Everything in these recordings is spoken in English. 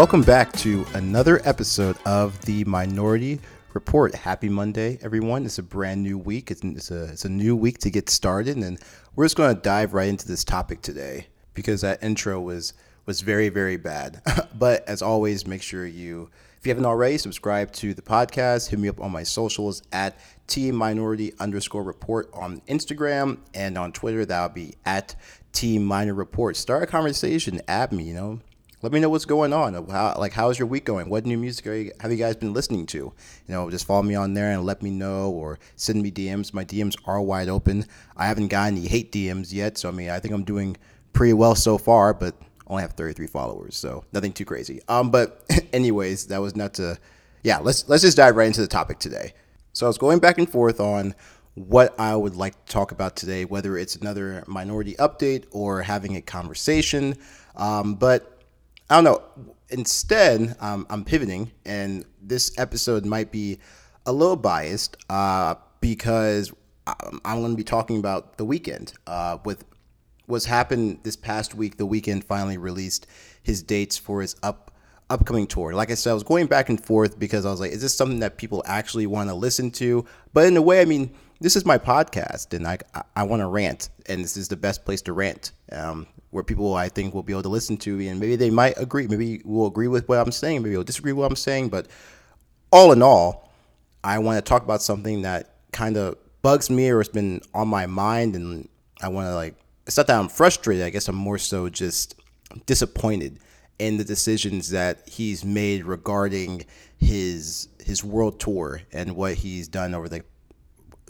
Welcome back to another episode of the Minority Report. Happy Monday, everyone. It's a brand new week. It's, it's, a, it's a new week to get started, and we're just going to dive right into this topic today because that intro was was very, very bad. but as always, make sure you, if you haven't already, subscribe to the podcast. Hit me up on my socials at T Minority underscore report on Instagram and on Twitter. That'll be at T Minor Report. Start a conversation. Add me. You know, let me know what's going on. How, like, how's your week going? What new music you, have you guys been listening to? You know, just follow me on there and let me know or send me DMs. My DMs are wide open. I haven't gotten any hate DMs yet. So, I mean, I think I'm doing pretty well so far, but only have 33 followers. So nothing too crazy. Um, but anyways, that was not to, yeah, let's, let's just dive right into the topic today. So I was going back and forth on what I would like to talk about today, whether it's another minority update or having a conversation. Um, but I don't know. Instead, um, I'm pivoting, and this episode might be a little biased uh, because I'm, I'm going to be talking about the Weeknd Uh, with what's happened this past week, the Weeknd finally released his dates for his up upcoming tour. Like I said, I was going back and forth because I was like, is this something that people actually want to listen to? But in a way, I mean, this is my podcast, and I I, I want to rant, and this is the best place to rant. Um, where people I think will be able to listen to and maybe they might agree, maybe will agree with what I'm saying, maybe will disagree with what I'm saying, but all in all, I want to talk about something that kind of bugs me or has been on my mind and I want to like it's not that I'm frustrated, I guess I'm more so just disappointed in the decisions that he's made regarding his his world tour and what he's done over the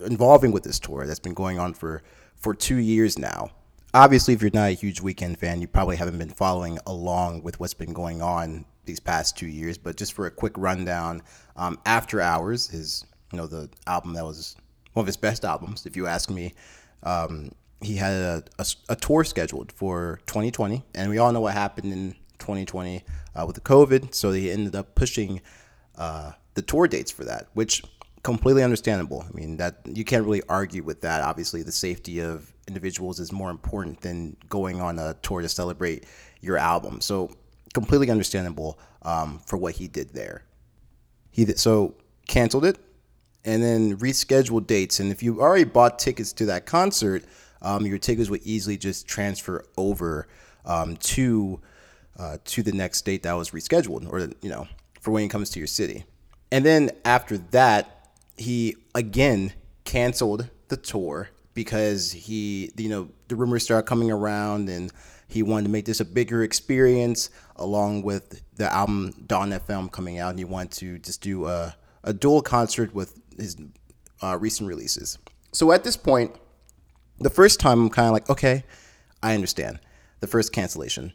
involving with this tour that's been going on for for 2 years now obviously, if you're not a huge Weeknd fan, you probably haven't been following along with what's been going on these past two years. But just for a quick rundown, um, After Hours is you know the album that was one of his best albums, if you ask me. Um, he had a, a, a, tour scheduled for 2020, and we all know what happened in 2020 uh, with the COVID. So he ended up pushing uh, the tour dates for that, which completely understandable. I mean that you can't really argue with that. Obviously, the safety of individuals is more important than going on a tour to celebrate your album. So completely understandable um, for what he did there. He so canceled it and then rescheduled dates. And if you already bought tickets to that concert, um, your tickets would easily just transfer over um, to uh, to the next date that was rescheduled, or you know, for when it comes to your city. And then after that, he again canceled the tour because he, you know, the rumors started coming around and he wanted to make this a bigger experience along with the album Dawn FM coming out. And he wanted to just do a, a dual concert with his uh, recent releases. So at this point, the first time I'm kind of like, okay, I understand. The first cancellation.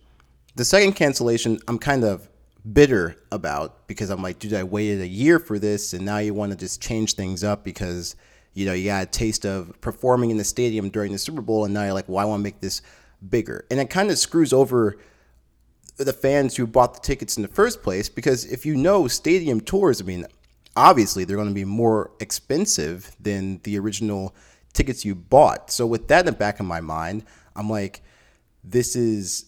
The second cancellation, I'm kind of bitter about because I'm like, dude, I waited a year for this and now you want to just change things up because you know, you got a taste of performing in the stadium during the Super Bowl, and now you're like, well, I want to make this bigger. And it kind of screws over the fans who bought the tickets in the first place because if you know stadium tours, I mean, obviously they're going to be more expensive than the original tickets you bought. So with that in the back of my mind, I'm like, this is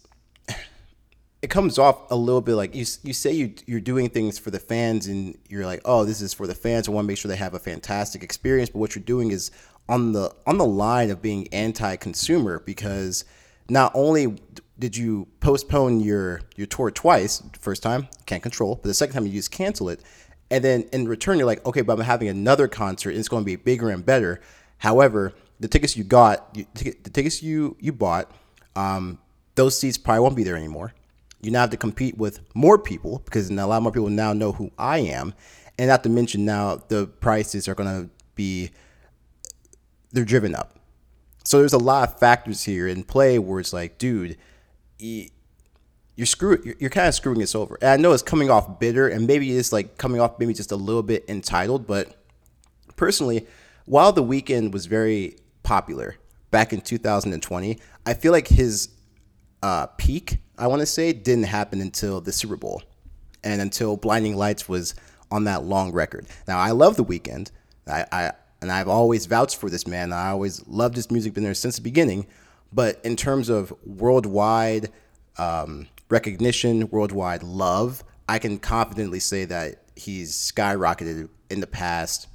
it comes off a little bit like you you say you you're doing things for the fans and you're like, "Oh, this is for the fans. I want to make sure they have a fantastic experience." But what you're doing is on the on the line of being anti-consumer because not only did you postpone your your tour twice, first time can't control, but the second time you just cancel it, and then in return you're like, "Okay, but I'm having another concert and it's going to be bigger and better." However, the tickets you got, you, the tickets you you bought, um, those seats probably won't be there anymore you now have to compete with more people because a lot more people now know who I am. And not to mention now the prices are going to be, they're driven up. So there's a lot of factors here in play where it's like, dude, you're you're, you're kind of screwing us over. And I know it's coming off bitter and maybe it's like coming off maybe just a little bit entitled, but personally, while the Weeknd was very popular back in 2020, I feel like his uh, peak I want to say didn't happen until the Super Bowl and until Blinding Lights was on that long record. Now, I love The Weeknd. I, I and I've always vouched for this man. I always loved his music, been there since the beginning. But in terms of worldwide um, recognition, worldwide love, I can confidently say that he's skyrocketed in the past,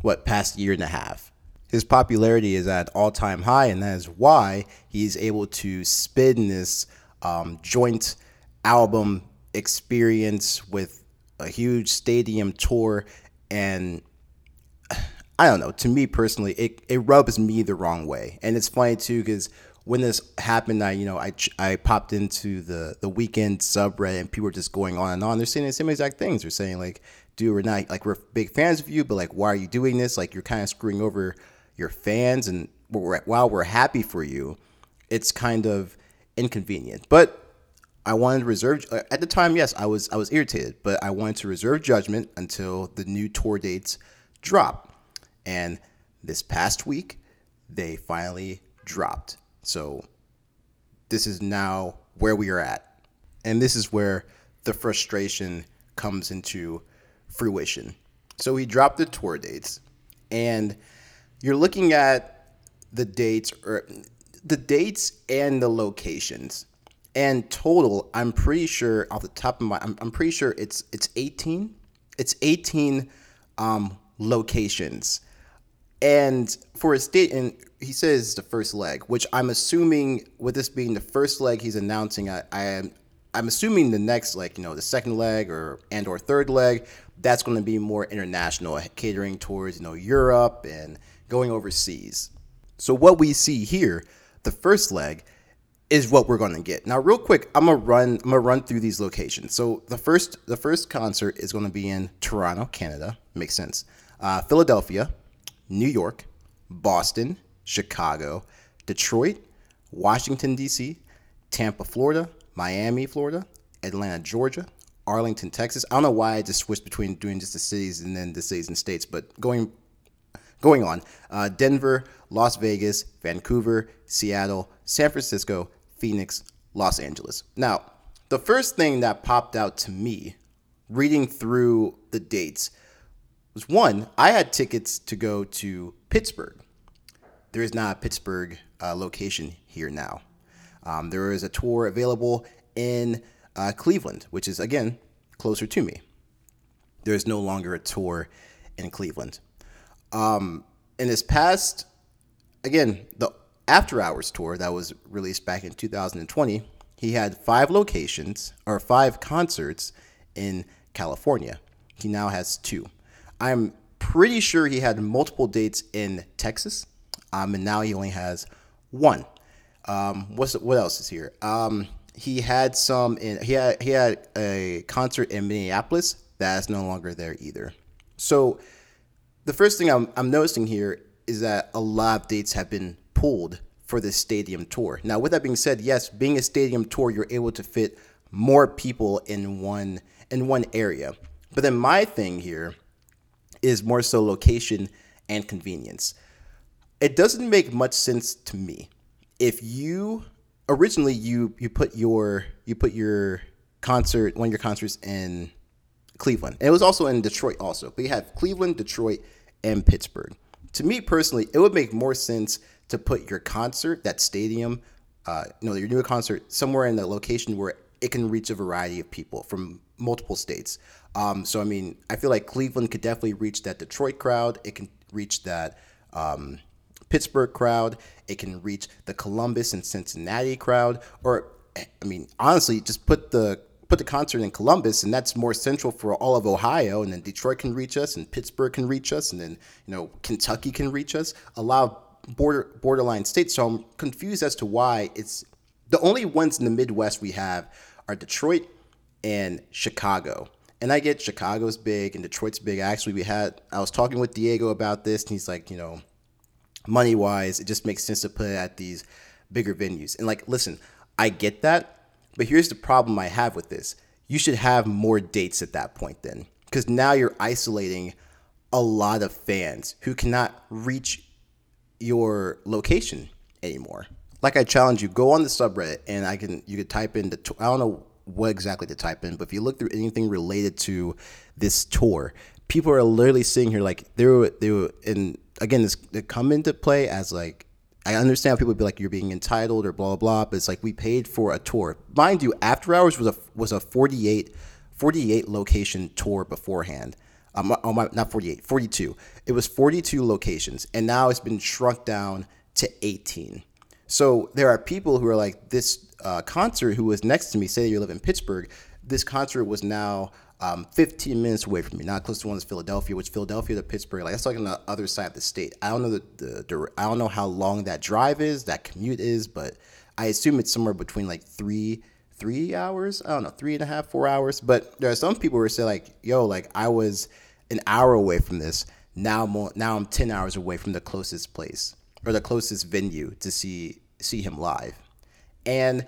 what, past year and a half. His popularity is at all time high, and that is why he's able to spin this um, joint album experience with a huge stadium tour. And I don't know, to me personally, it, it rubs me the wrong way. And it's funny too, because when this happened, I you know I I popped into the the Weeknd subreddit and people were just going on and on. They're saying the same exact things. They're saying like, "Dude, we're not like we're big fans of you, but like, why are you doing this? Like, you're kind of screwing over your fans, and while we're happy for you, it's kind of inconvenient." But I wanted to reserve uh, at the time. Yes, I was I was irritated, but I wanted to reserve judgment until the new tour dates drop. And this past week, they finally dropped. So this is now where we are at. And this is where the frustration comes into fruition. So we dropped the tour dates and you're looking at the dates or the dates and the locations. And total, I'm pretty sure off the top of my I'm, I'm pretty sure it's it's 18. It's 18 um, locations. And for a state, and he says the first leg, which I'm assuming with this being the first leg he's announcing, I, I am I'm assuming the next like you know the second leg or and or third leg that's going to be more international, catering towards you know Europe and going overseas. So what we see here, the first leg, is what we're going to get. Now, real quick, I'm gonna run I'm gonna run through these locations. So the first the first concert is going to be in Toronto, Canada. Makes sense. Uh, Philadelphia, New York, Boston, Chicago, Detroit, Washington, D.C., Tampa, Florida, Miami, Florida, Atlanta, Georgia, Arlington, Texas. I don't know why I just switched between doing just the cities and then the cities and states, but going going on. Uh, Denver, Las Vegas, Vancouver, Seattle, San Francisco, Phoenix, Los Angeles. Now, the first thing that popped out to me reading through the dates was one, I had tickets to go to Pittsburgh. There is not a Pittsburgh uh, location here now. Um, there is a tour available in uh, Cleveland, which is again closer to me. There is no longer a tour in Cleveland. Um, in his past, again, the After Hours tour that was released back in 2020, he had five locations or five concerts in California. He now has two. I'm pretty sure he had multiple dates in Texas, um, and now he only has one. Um, what's what else is here? Um, he had some in he had he had a concert in Minneapolis that's no longer there either. So the first thing I'm I'm noticing here is that a lot of dates have been pulled for this stadium tour. Now, with that being said, yes, being a stadium tour, you're able to fit more people in one in one area. But then my thing here is more so location and convenience. It doesn't make much sense to me. If you originally you you put your you put your concert one of your concerts in Cleveland. And it was also in Detroit also. But you have Cleveland, Detroit, and Pittsburgh. To me personally, it would make more sense to put your concert, that stadium, uh, you know, your new concert somewhere in the location where it can reach a variety of people from multiple states. Um, so I mean, I feel like Cleveland could definitely reach that Detroit crowd. It can reach that um, Pittsburgh crowd. It can reach the Columbus and Cincinnati crowd. Or I mean, honestly, just put the put the concert in Columbus, and that's more central for all of Ohio. And then Detroit can reach us, and Pittsburgh can reach us, and then you know Kentucky can reach us. A lot of border borderline states. So I'm confused as to why it's the only ones in the Midwest we have are Detroit and Chicago. And I get Chicago's big and Detroit's big. Actually, we had I was talking with Diego about this, and he's like, you know, money wise, it just makes sense to put it at these bigger venues. And like, listen, I get that, but here's the problem I have with this: you should have more dates at that point, then, because now you're isolating a lot of fans who cannot reach your location anymore. Like I challenge you, go on the subreddit and I can you could type in the I don't know what exactly to type in, but if you look through anything related to this tour, people are literally sitting here like they were they were and again this they come into play as like I understand people would be like, you're being entitled or blah, blah, blah, but it's like we paid for a tour. Mind you, After Hours was a, was a 48, 48 location tour beforehand. Um, oh my, not 48, 42. It was 42 locations, and now it's been shrunk down to 18. So there are people who are like, this uh, concert who was next to me, say you live in Pittsburgh, this concert was now um, 15 minutes away from me. Not close to one is Philadelphia, which Philadelphia to Pittsburgh, like that's like on the other side of the state. I don't know the, the, the I don't know how long that drive is, that commute is, but I assume it's somewhere between like three three hours. I don't know, three and a half, four hours. But there are some people who say like, yo, like I was an hour away from this. Now I'm now I'm 10 hours away from the closest place or the closest venue to see see him live, and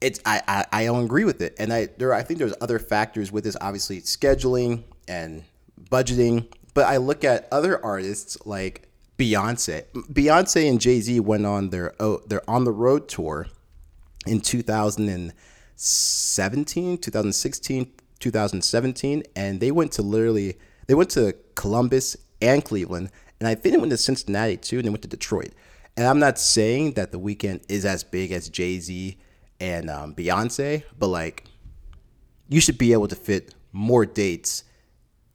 it's I, I, I don't agree with it, and I there I think there's other factors with this. Obviously, scheduling and budgeting, but I look at other artists like Beyonce. Beyonce and Jay Z went on their oh, their on the road tour in 2017, 2016, 2017, and they went to literally they went to Columbus and Cleveland, and I think they went to Cincinnati too, and they went to Detroit. And I'm not saying that the Weeknd is as big as Jay Z and um, Beyonce, but like you should be able to fit more dates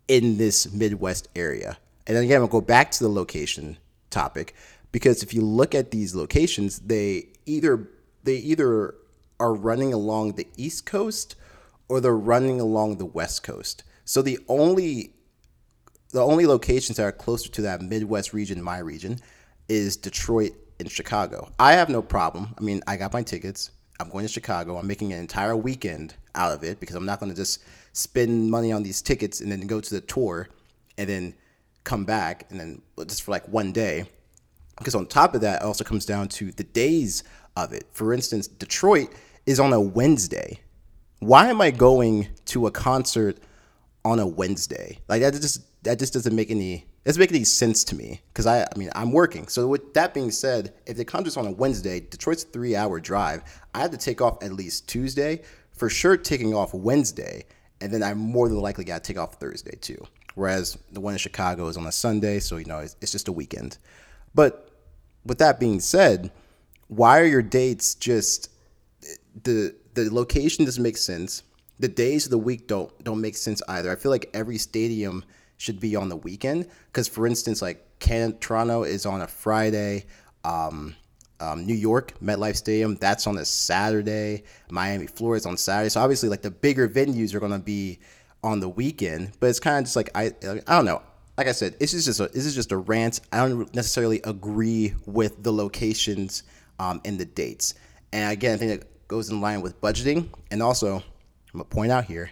in this Midwest area. And then again, I'll go back to the location topic because if you look at these locations, they either they either are running along the East Coast or they're running along the West Coast. So the only the only locations that are closer to that Midwest region, my region, is Detroit and Chicago. I have no problem. I mean, I got my tickets. I'm going to Chicago. I'm making an entire weekend out of it because I'm not going to just spend money on these tickets and then go to the tour and then come back and then just for like one day. Because on top of that, it also comes down to the days of it. For instance, Detroit is on a Wednesday. Why am I going to a concert on a Wednesday? Like that just that just doesn't make any doesn't make any sense to me because I, I mean, I'm working. So with that being said, if the concert's on a Wednesday, Detroit's a three-hour drive. I have to take off at least Tuesday, for sure, taking off Wednesday, and then I more than likely got to take off Thursday too. Whereas the one in Chicago is on a Sunday, so you know it's, it's just a weekend. But with that being said, why are your dates just the the location doesn't make sense? The days of the week don't don't make sense either. I feel like every stadium should be on the weekend. Because for instance, like Can- Toronto is on a Friday. Um, um, New York MetLife Stadium that's on a Saturday. Miami, Florida is on Saturday. So obviously, like the bigger venues are gonna be on the weekend. But it's kind of just like I I don't know. Like I said, this is just a, this is just a rant. I don't necessarily agree with the locations um, and the dates. And again, I think it goes in line with budgeting. And also, I'm gonna point out here,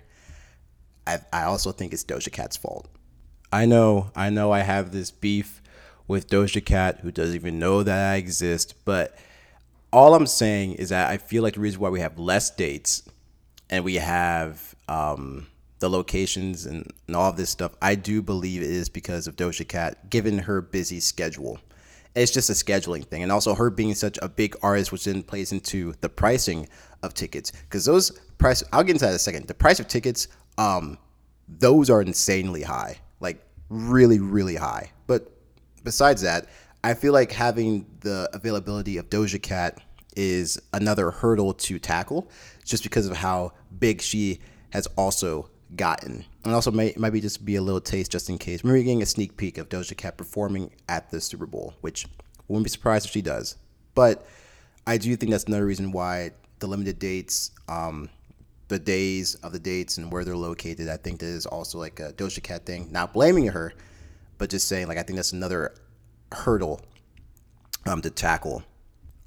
I, I also think it's Doja Cat's fault. I know, I know I have this beef with Doja Cat who doesn't even know that I exist, but all I'm saying is that I feel like the reason why we have less dates and we have um, the locations and, and all of this stuff, I do believe it is because of Doja Cat, given her busy schedule. It's just a scheduling thing. And also her being such a big artist, which then plays into the pricing of tickets. Because those price, I'll get into that in a second. The price of tickets, um, those are insanely high like really, really high. But besides that, I feel like having the availability of Doja Cat is another hurdle to tackle just because of how big she has also gotten. And also may, maybe just be a little taste just in case. Maybe getting a sneak peek of Doja Cat performing at the Super Bowl, which wouldn't be surprised if she does. But I do think that's another reason why the limited dates um, the days of the dates and where they're located. I think that is also like a Doja Cat thing. Not blaming her, but just saying like I think that's another hurdle um, to tackle,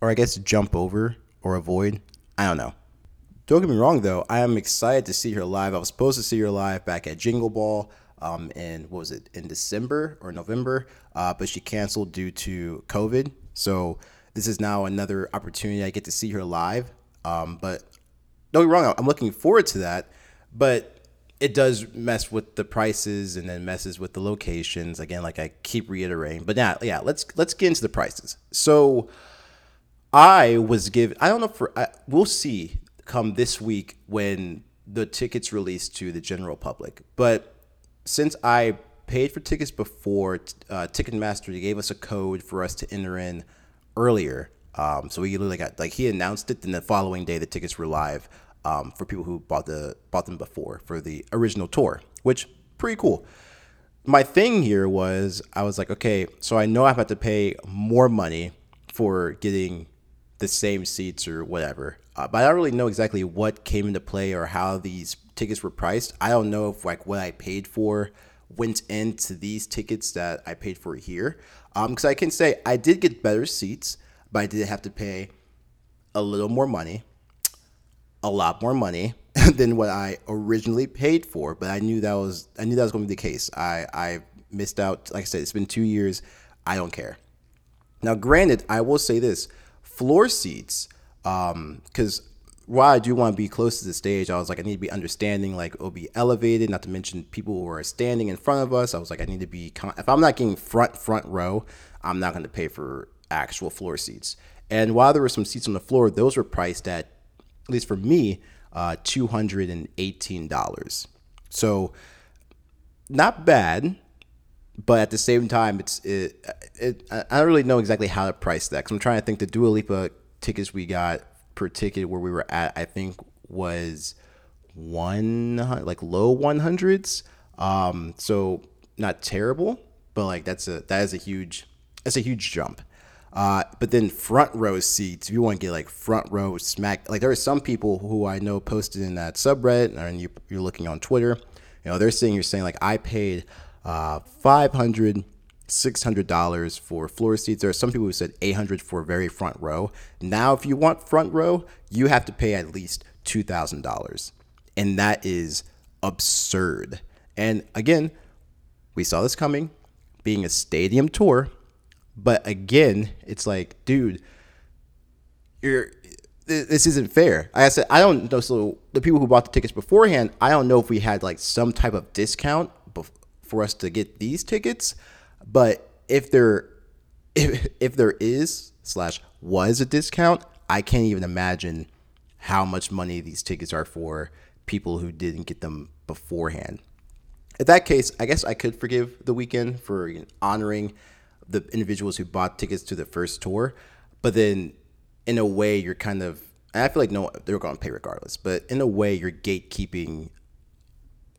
or I guess jump over or avoid. I don't know. Don't get me wrong though, I am excited to see her live. I was supposed to see her live back at Jingle Ball um, in what was it in December or November, uh, but she canceled due to COVID. So this is now another opportunity I get to see her live. Um, but don't get me wrong, I'm looking forward to that, but it does mess with the prices and then messes with the locations again like i keep reiterating but now yeah let's let's get into the prices so i was given i don't know for I, we'll see come this week when the tickets released to the general public but since i paid for tickets before. Uh, Ticketmaster gave us a code for us to enter in earlier. Um, so we literally got like he announced it, and the following day the tickets were live um, for people who bought the bought them before for the original tour, which pretty cool. My thing here was I was like, okay, so I know I have to pay more money for getting the same seats or whatever, uh, but I don't really know exactly what came into play or how these tickets were priced. I don't know if like what I paid for went into these tickets that I paid for here. Because um, I can say I did get better seats, but I did have to pay a little more money, a lot more money than what I originally paid for. But I knew that was I knew that was going to be the case. I I missed out. Like I said, it's been two years. I don't care. Now, granted, I will say this: floor seats, because um, while I do want to be close to the stage, I was like, I need to be understanding, like it'll be elevated, not to mention people who are standing in front of us. I was like, I need to be, con- if I'm not getting front, front row, I'm not going to pay for actual floor seats. And while there were some seats on the floor, those were priced at, at least for me, uh, $218. So not bad, but at the same time, it's, it, it, I don't really know exactly how to price that because I'm trying to think the Dua Lipa tickets we got per ticket where we were at, I think was one like low one hundreds. Um, so not terrible, but like that's a that is a huge that's a huge jump. Uh, but then front row seats, if you want to get like front row smack, like there are some people who I know posted in that subreddit, and you, you're looking on Twitter, you know, they're saying you're saying like I paid uh, 500 $600 for floor seats. There are some people who said 800 for very front row. Now, if you want front row, you have to pay at least $2,000. And that is absurd. And again, we saw this coming being a stadium tour. But again, it's like, dude, you're this isn't fair. I said, I don't know. So the people who bought the tickets beforehand, I don't know if we had like some type of discount for us to get these tickets. But if there if, if there is slash was a discount, I can't even imagine how much money these tickets are for people who didn't get them beforehand. In that case, I guess I could forgive the Weeknd for honoring the individuals who bought tickets to the first tour, but then in a way you're kind of I feel like no they're going to pay regardless, but in a way you're gatekeeping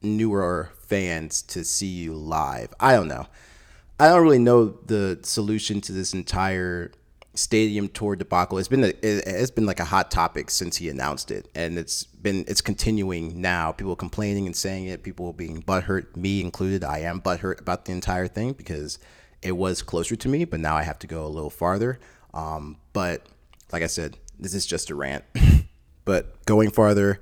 newer fans to see you live. I don't know. I don't really know the solution to this entire stadium tour debacle. It's been a, it's been like a hot topic since he announced it, and it's been it's continuing now. People complaining and saying it. People being butthurt, me included. I am butthurt about the entire thing because it was closer to me, but now I have to go a little farther. Um, but like I said, this is just a rant. but going farther,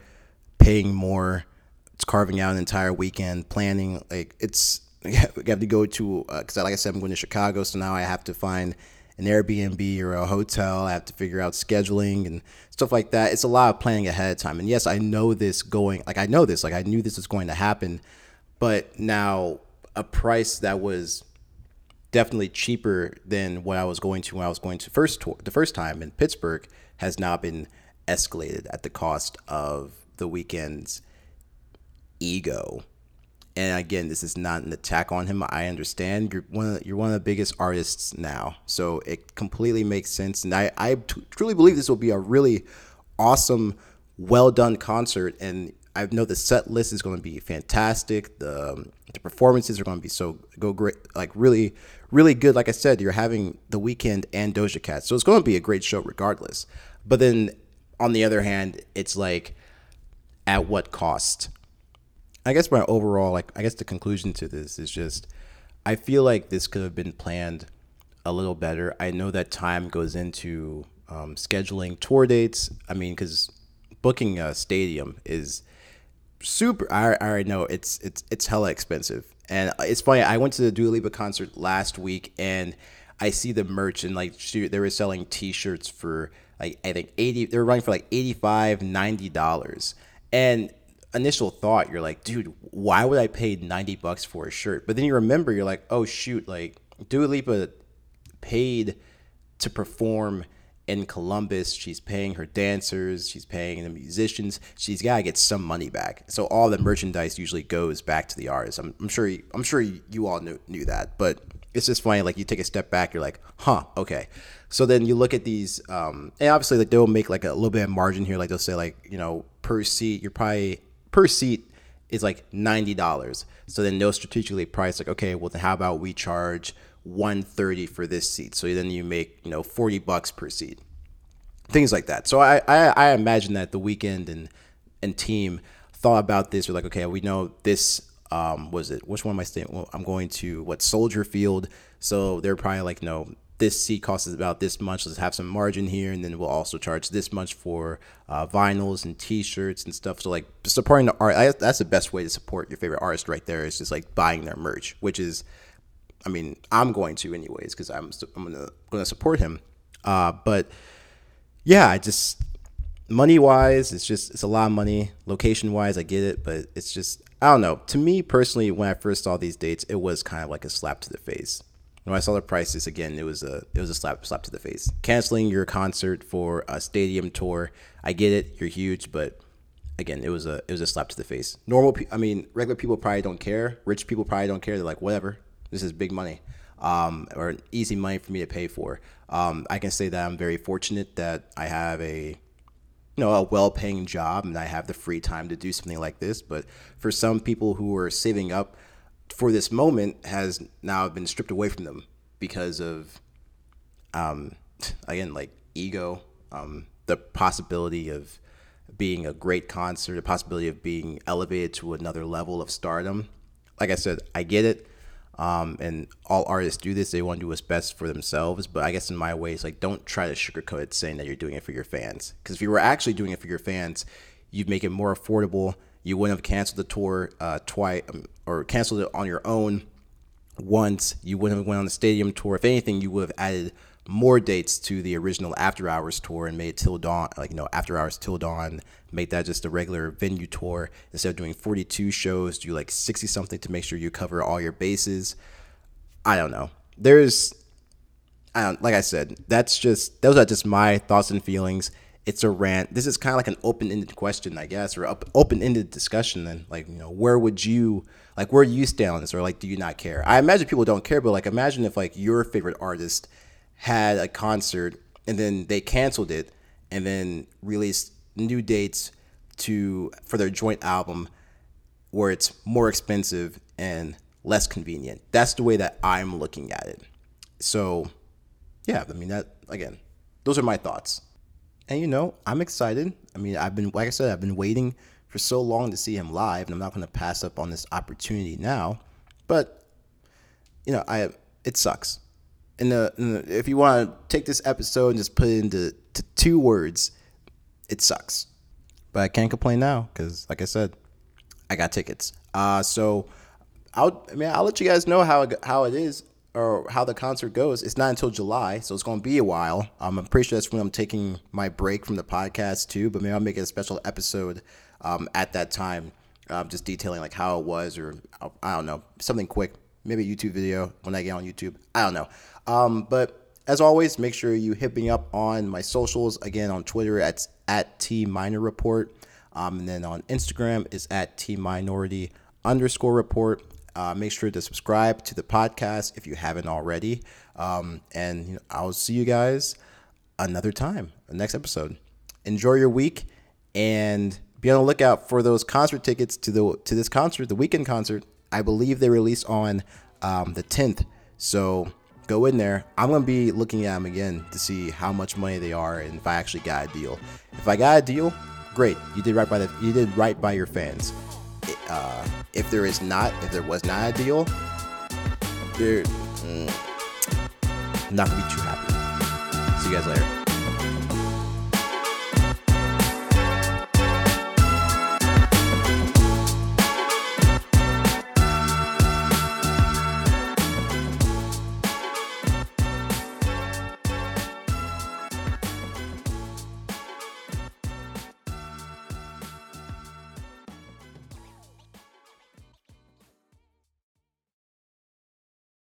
paying more, it's carving out an entire weekend, planning like it's we have to go to because, uh, like I said, I'm going to Chicago, so now I have to find an Airbnb or a hotel. I have to figure out scheduling and stuff like that. It's a lot of planning ahead of time. And yes, I know this going like I know this, like I knew this was going to happen, but now a price that was definitely cheaper than what I was going to when I was going to first tour the first time in Pittsburgh has now been escalated at the cost of the Weeknd's ego and again, this is not an attack on him. I understand you're one of you're one of the biggest artists now, so it completely makes sense. And I I t- truly believe this will be a really awesome, well done concert. And I know the set list is going to be fantastic. The the performances are going to be so go great, like really really good. Like I said, you're having the Weeknd and Doja Cat, so it's going to be a great show regardless. But then on the other hand, it's like at what cost? I guess my overall like I guess the conclusion to this is just I feel like this could have been planned a little better. I know that time goes into um, scheduling tour dates. I mean, because booking a stadium is super. I, I already know it's it's it's hella expensive, and it's funny. I went to the Dua Lipa concert last week, and I see the merch and like shoot, they were selling T-shirts for like I think eighty. They were running for like 85 90 dollars, and initial thought, you're like, dude, why would I pay 90 bucks for a shirt? But then you remember, you're like, oh shoot, like Dua Lipa paid to perform in Columbus. She's paying her dancers, she's paying the musicians. She's got to get some money back. So all the merchandise usually goes back to the artist. I'm, I'm sure. You, I'm sure you all knew, knew that, but it's just funny. Like you take a step back, you're like, huh, okay. So then you look at these, um, and obviously like they'll make like a little bit of margin here. Like they'll say like you know per seat, you're probably per seat is like ninety dollars. So then they'll strategically price like, okay, well then how about we charge 130 for this seat. So then you make, you know, 40 bucks per seat. Things like that. So I, I, I imagine that the Weeknd and and team thought about this. We're like, okay, we know this um was it which one am I staying? Well, I'm going to what Soldier Field. So they're probably like, no, this seat costs about this much. Let's have some margin here, and then we'll also charge this much for uh, vinyls and T-shirts and stuff. So like supporting the art, I, that's the best way to support your favorite artist right there. Is just like buying their merch, which is I mean, I'm going to anyways because I'm I'm gonna gonna support him. Uh, but yeah, I just money wise, it's just it's a lot of money. Location wise, I get it, but it's just I don't know. To me personally, when I first saw these dates, it was kind of like a slap to the face. When I saw the prices again, it was a it was a slap slap to the face. Canceling your concert for a stadium tour, I get it, you're huge, but again, it was a it was a slap to the face. Normal, pe- I mean, regular people probably don't care. Rich people probably don't care. They're like, whatever, this is big money um, or easy money for me to pay for. Um, I can say that I'm very fortunate that I have a you know a well-paying job and I have the free time to do something like this. But for some people who are saving up for this moment, has now been stripped away from them because of um, again like ego, um, the possibility of being a great concert, the possibility of being elevated to another level of stardom. Like I said, I get it. Um, and all artists do this. They want to do what's best for themselves. But I guess in my way, it's like don't try to sugarcoat it saying that you're doing it for your fans. Because if you were actually doing it for your fans, you'd make it more affordable. You wouldn't have canceled the tour uh, twice um, or canceled it on your own once. You wouldn't have went on the stadium tour. If anything, you would have added more dates to the original After Hours tour and made Till Dawn, like, you know, After Hours Till Dawn, make that just a regular venue tour. Instead of doing 42 shows, do like 60 something to make sure you cover all your bases. I don't know. There's, I don't, like I said, that's just, those are just my thoughts and feelings. It's a rant. This is kind of like an open ended question, I guess, or open ended discussion. Then, like, you know, where would you, like, where you stand on this, or like, do you not care? I imagine people don't care, but like, imagine if like your favorite artist had a concert and then they canceled it and then released new dates to for their joint album where it's more expensive and less convenient. That's the way that I'm looking at it. So, yeah, I mean that again. Those are my thoughts. And you know, I'm excited. I mean, I've been like I said, I've been waiting for so long to see him live, and I'm not going to pass up on this opportunity now. But you know, I it sucks in the, in the if you want to take this episode and just put it into to two words, it sucks. But I can't complain now because, like I said, I got tickets. Uh, so I'll I mean I'll let you guys know how it, how it is or how the concert goes. It's not until July, so it's going to be a while. Um, I'm pretty sure that's when I'm taking my break from the podcast too. But maybe I'll make a special episode um, at that time, uh, just detailing like how it was, or I don't know, something quick maybe a YouTube video when I get on YouTube. I don't know. Um, but as always, make sure you hit me up on my socials. Again, on Twitter at at T Minor Report, um, and then on Instagram is at T Minority underscore Report. Uh, make sure to subscribe to the podcast if you haven't already. Um, and you know, I'll see you guys another time, next episode. Enjoy your week and be on the lookout for those concert tickets to the to this concert, the Weeknd concert I believe they release on um, the 10th. So go in there. I'm gonna be looking at them again to see how much money they are and if I actually got a deal. If I got a deal, great. You did right by the you did right by your fans. Uh, if there is not, if there was not a deal, there, mm, not gonna be too happy. See you guys later.